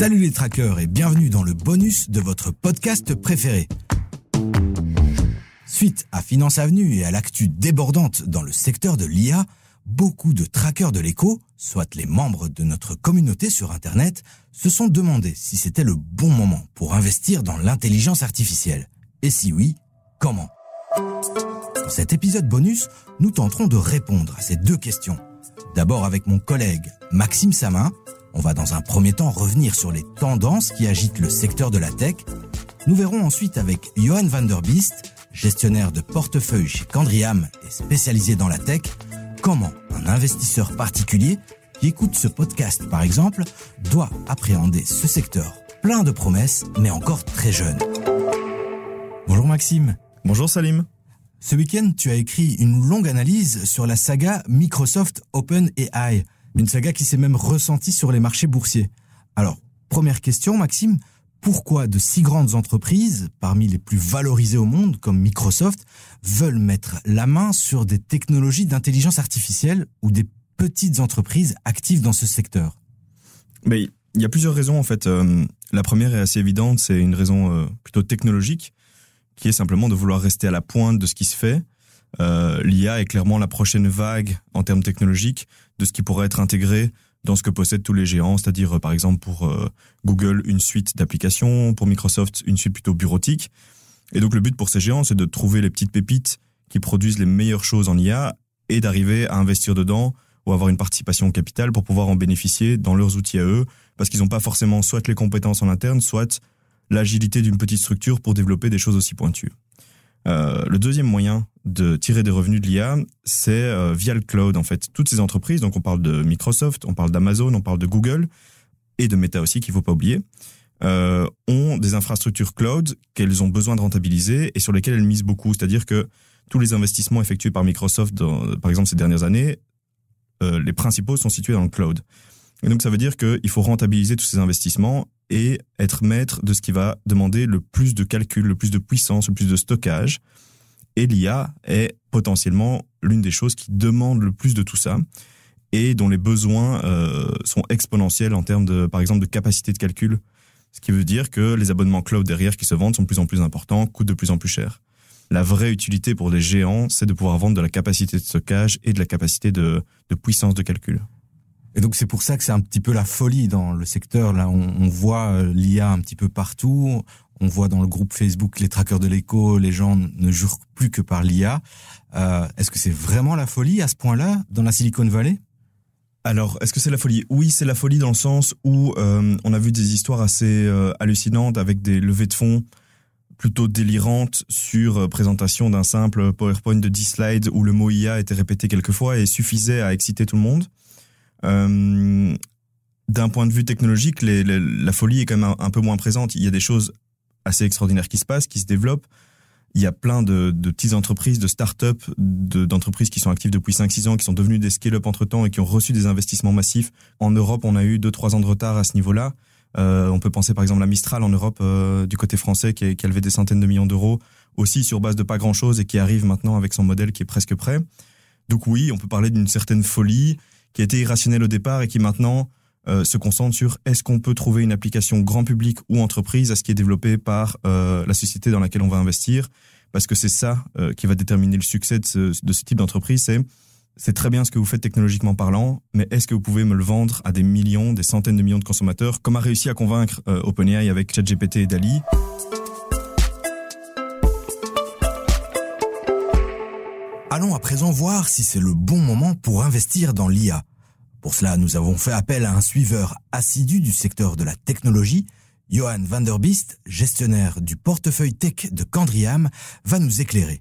Salut les trackers et bienvenue dans le bonus de votre podcast préféré. Suite à Finance Avenue et à l'actu débordante dans le secteur de l'IA, beaucoup de trackers de l'écho, soit les membres de notre communauté sur Internet, se sont demandé si c'était le bon moment pour investir dans l'intelligence artificielle. Et si oui, comment? Dans cet épisode bonus, nous tenterons de répondre à ces deux questions. D'abord avec mon collègue Maxime Samin, on va dans un premier temps revenir sur les tendances qui agitent le secteur de la tech. Nous verrons ensuite avec Johan van der Beest, gestionnaire de portefeuille chez Candriam et spécialisé dans la tech, comment un investisseur particulier qui écoute ce podcast par exemple doit appréhender ce secteur plein de promesses mais encore très jeune. Bonjour Maxime. Bonjour Salim. Ce week-end, tu as écrit une longue analyse sur la saga Microsoft OpenAI, une saga qui s'est même ressentie sur les marchés boursiers. Alors, première question Maxime, pourquoi de si grandes entreprises, parmi les plus valorisées au monde comme Microsoft, veulent mettre la main sur des technologies d'intelligence artificielle ou des petites entreprises actives dans ce secteur? Mais il y a plusieurs raisons en fait. Euh, la première est assez évidente, c'est une raison euh, plutôt technologique, qui est simplement de vouloir rester à la pointe de ce qui se fait. Euh, L'IA est clairement la prochaine vague en termes technologiques de ce qui pourrait être intégré dans ce que possèdent tous les géants, c'est-à-dire par exemple pour Google une suite d'applications, pour Microsoft une suite plutôt bureautique. Et donc le but pour ces géants, c'est de trouver les petites pépites qui produisent les meilleures choses en IA et d'arriver à investir dedans ou avoir une participation au capital pour pouvoir en bénéficier dans leurs outils à eux, parce qu'ils n'ont pas forcément soit les compétences en interne, soit l'agilité d'une petite structure pour développer des choses aussi pointues. Euh, le deuxième moyen de tirer des revenus de l'IA, c'est euh, via le cloud. En fait, toutes ces entreprises, donc on parle de Microsoft, on parle d'Amazon, on parle de Google et de Meta aussi, qu'il faut pas oublier, euh, ont des infrastructures cloud qu'elles ont besoin de rentabiliser et sur lesquelles elles misent beaucoup. C'est-à-dire que tous les investissements effectués par Microsoft, par exemple ces dernières années, les principaux sont situés dans le cloud. Et donc ça veut dire qu'il faut rentabiliser tous ces investissements et être maître de ce qui va demander le plus de calcul, le plus de puissance, le plus de stockage. Et l'IA est potentiellement l'une des choses qui demande le plus de tout ça et dont les besoins euh, sont exponentiels en termes de, par exemple, de capacité de calcul. Ce qui veut dire que les abonnements cloud derrière qui se vendent sont de plus en plus importants, coûtent de plus en plus cher la vraie utilité pour les géants, c'est de pouvoir vendre de la capacité de stockage et de la capacité de, puissance de calcul. Et donc c'est pour ça que c'est un petit peu la folie dans le secteur. Là, on, voit euh, l'IA un petit peu partout. On voit dans le groupe Facebook les trackers de l'écho, les gens ne jurent plus que par l'IA. Euh, est-ce que c'est vraiment la folie à ce point-là dans la Silicon Valley? Alors, est-ce que c'est la folie? Oui, c'est la folie dans le sens où euh, on a vu des histoires assez hallucinantes avec des levées de fonds plutôt délirante sur présentation d'un simple PowerPoint de 10 slides où le mot IA était répété quelques fois et suffisait à exciter tout le monde. Euh, d'un point de vue technologique, la folie est quand même un, peu moins présente. Il y a des choses assez extraordinaires qui se passent, qui se développent. Il y a plein de, petites entreprises, de start-up, d'entreprises qui sont actives depuis 5-6 ans, qui sont devenues des scale-up entre-temps et qui ont reçu des investissements massifs. En Europe, on a eu 2-3 ans de retard à ce niveau-là. Euh, on peut penser par exemple à Mistral en Europe euh, du côté français qui, qui, a levé des centaines de millions d'euros aussi sur base de pas grand chose et qui arrive maintenant avec son modèle qui est presque prêt. Donc oui, on peut parler d'une certaine folie qui a été irrationnelle au départ et qui maintenant euh, se concentre sur est-ce qu'on peut trouver une application grand public ou entreprise à ce qui est développé par la société dans laquelle on va investir. Parce que c'est ça qui va déterminer le succès de ce, de ce type d'entreprise, c'est c'est très bien ce que vous faites technologiquement parlant, mais est-ce que vous pouvez me le vendre à des millions, des centaines de millions de consommateurs, comme a réussi à convaincre euh, OpenAI avec ChatGPT et DALI? Allons à présent voir si c'est le bon moment pour investir dans l'IA. Pour cela, nous avons fait appel à un suiveur assidu du secteur de la technologie. Johan van der Beest, gestionnaire du portefeuille tech de Candriam, va nous éclairer.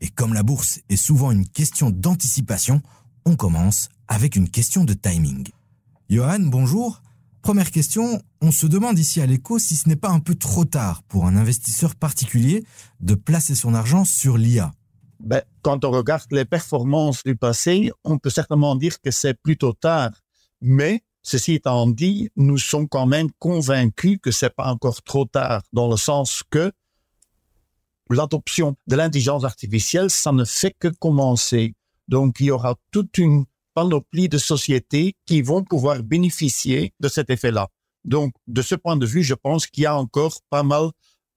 Et comme la bourse est souvent une question d'anticipation, on commence avec une question de timing. Johan, bonjour. Première question, on se demande ici à l'écho si ce n'est pas un peu trop tard pour un investisseur particulier de placer son argent sur l'IA. Ben, quand on regarde les performances du passé, on peut certainement dire que c'est plutôt tard. Mais ceci étant dit, nous sommes quand même convaincus que c'est pas encore trop tard, dans le sens que l'adoption de l'intelligence artificielle, ça ne fait que commencer. Donc, il y aura toute une panoplie de sociétés qui vont pouvoir bénéficier de cet effet-là. Donc, de ce point de vue, je pense qu'il y a encore pas mal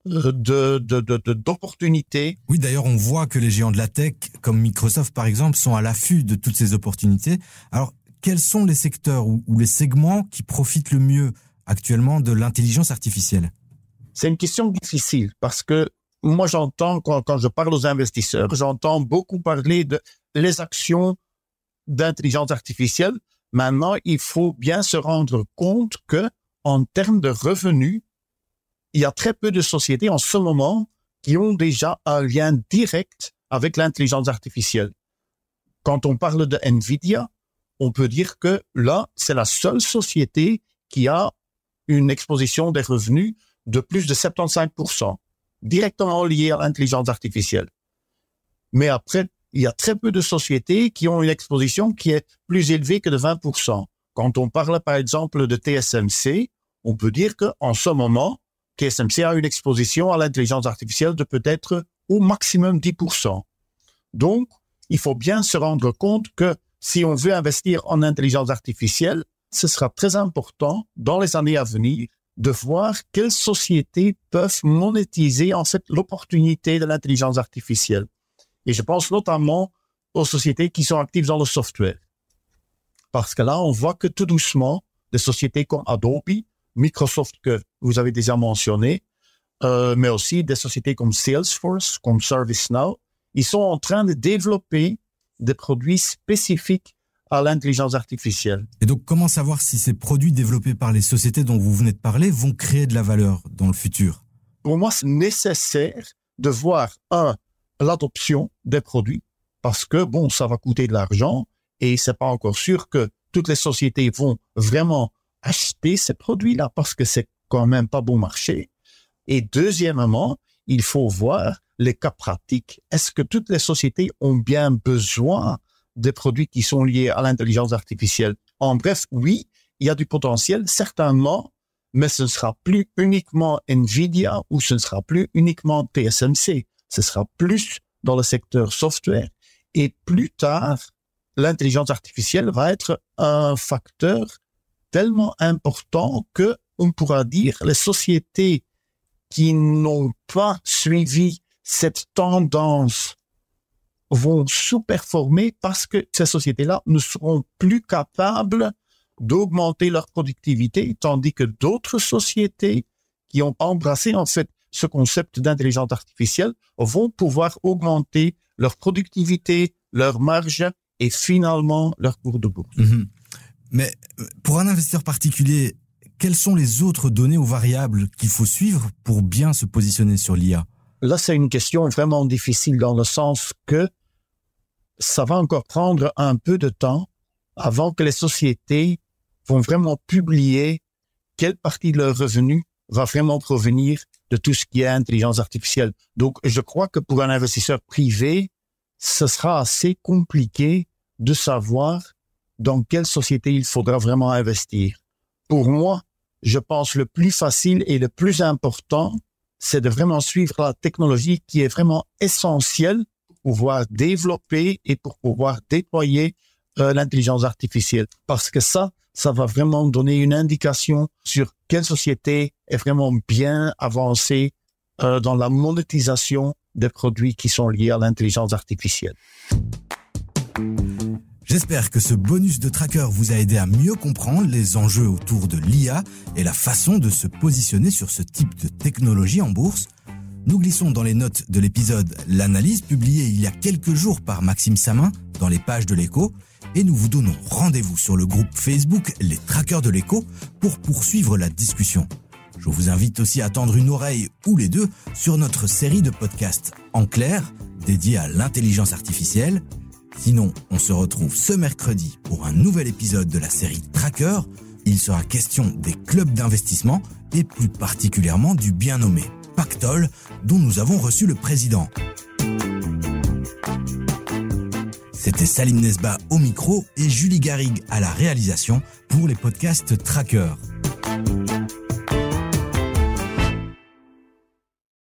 euh, de, de, de, d'opportunités. Oui, d'ailleurs, on voit que les géants de la tech, comme Microsoft par exemple, sont à l'affût de toutes ces opportunités. Alors, quels sont les secteurs ou, ou les segments qui profitent le mieux actuellement de l'intelligence artificielle? C'est une question difficile parce que moi, j'entends, quand, quand je parle aux investisseurs, j'entends beaucoup parler de les actions d'intelligence artificielle. Maintenant, il faut bien se rendre compte que, en termes de revenus, il y a très peu de sociétés en ce moment qui ont déjà un lien direct avec l'intelligence artificielle. Quand on parle de Nvidia, on peut dire que là, c'est la seule société qui a une exposition des revenus de plus de 75%, directement liée à l'intelligence artificielle. Mais après, il y a très peu de sociétés qui ont une exposition qui est plus élevée que de 20%. Quand on parle par exemple de TSMC, on peut dire qu'en ce moment, TSMC a une exposition à l'intelligence artificielle de peut-être au maximum 10%. Donc, il faut bien se rendre compte que si on veut investir en intelligence artificielle, ce sera très important dans les années à venir de voir quelles sociétés peuvent monétiser en fait l'opportunité de l'intelligence artificielle. Et je pense notamment aux sociétés qui sont actives dans le software. Parce que là, on voit que tout doucement, des sociétés comme Adobe, Microsoft que vous avez déjà mentionné, euh, mais aussi des sociétés comme Salesforce, comme ServiceNow, ils sont en train de développer des produits spécifiques à l'intelligence artificielle. Et donc, comment savoir si ces produits développés par les sociétés dont vous venez de parler vont créer de la valeur dans le futur? Pour moi, c'est nécessaire de voir, un, l'adoption des produits, parce que, bon, ça va coûter de l'argent et c'est pas encore sûr que toutes les sociétés vont vraiment acheter ces produits-là parce que c'est quand même pas bon marché. Et deuxièmement, il faut voir les cas pratiques. Est-ce que toutes les sociétés ont bien besoin des produits qui sont liés à l'intelligence artificielle? En bref, oui, il y a du potentiel, certainement, mais ce ne sera plus uniquement Nvidia ou ce ne sera plus uniquement TSMC. Ce sera plus dans le secteur software. Et plus tard, l'intelligence artificielle va être un facteur tellement important que on pourra dire les sociétés qui n'ont pas suivi cette tendance vont sous-performer parce que ces sociétés-là ne seront plus capables d'augmenter leur productivité, tandis que d'autres sociétés qui ont embrassé en fait ce concept d'intelligence artificielle vont pouvoir augmenter leur productivité, leur marge et finalement leur cours de bourse. Mhm. Mais pour un investisseur particulier, quelles sont les autres données ou variables qu'il faut suivre pour bien se positionner sur l'IA Là, c'est une question vraiment difficile dans le sens que ça va encore prendre un peu de temps avant que les sociétés vont vraiment publier quelle partie de leur revenu va vraiment provenir de tout ce qui est intelligence artificielle. Donc, je crois que pour un investisseur privé, ce sera assez compliqué de savoir dans quelle société il faudra vraiment investir. Pour moi, je pense le plus facile et le plus important, c'est de vraiment suivre la technologie qui est vraiment essentielle pouvoir développer et pour pouvoir déployer euh, l'intelligence artificielle. Parce que ça, ça va vraiment donner une indication sur quelle société est vraiment bien avancée euh, dans la monétisation des produits qui sont liés à l'intelligence artificielle. J'espère que ce bonus de tracker vous a aidé à mieux comprendre les enjeux autour de l'IA et la façon de se positionner sur ce type de technologie en bourse nous glissons dans les notes de l'épisode l'analyse publiée il y a quelques jours par Maxime Samin dans les pages de l'écho et nous vous donnons rendez-vous sur le groupe Facebook Les Traqueurs de l'écho pour poursuivre la discussion. Je vous invite aussi à tendre une oreille ou les deux sur notre série de podcasts en clair dédiée à l'intelligence artificielle. Sinon, on se retrouve ce mercredi pour un nouvel épisode de la série Tracker. Il sera question des clubs d'investissement et plus particulièrement du bien nommé Pactole, dont nous avons reçu le président. C'était Salim Nesba au micro et Julie Garrigue à la réalisation pour les podcasts Tracker.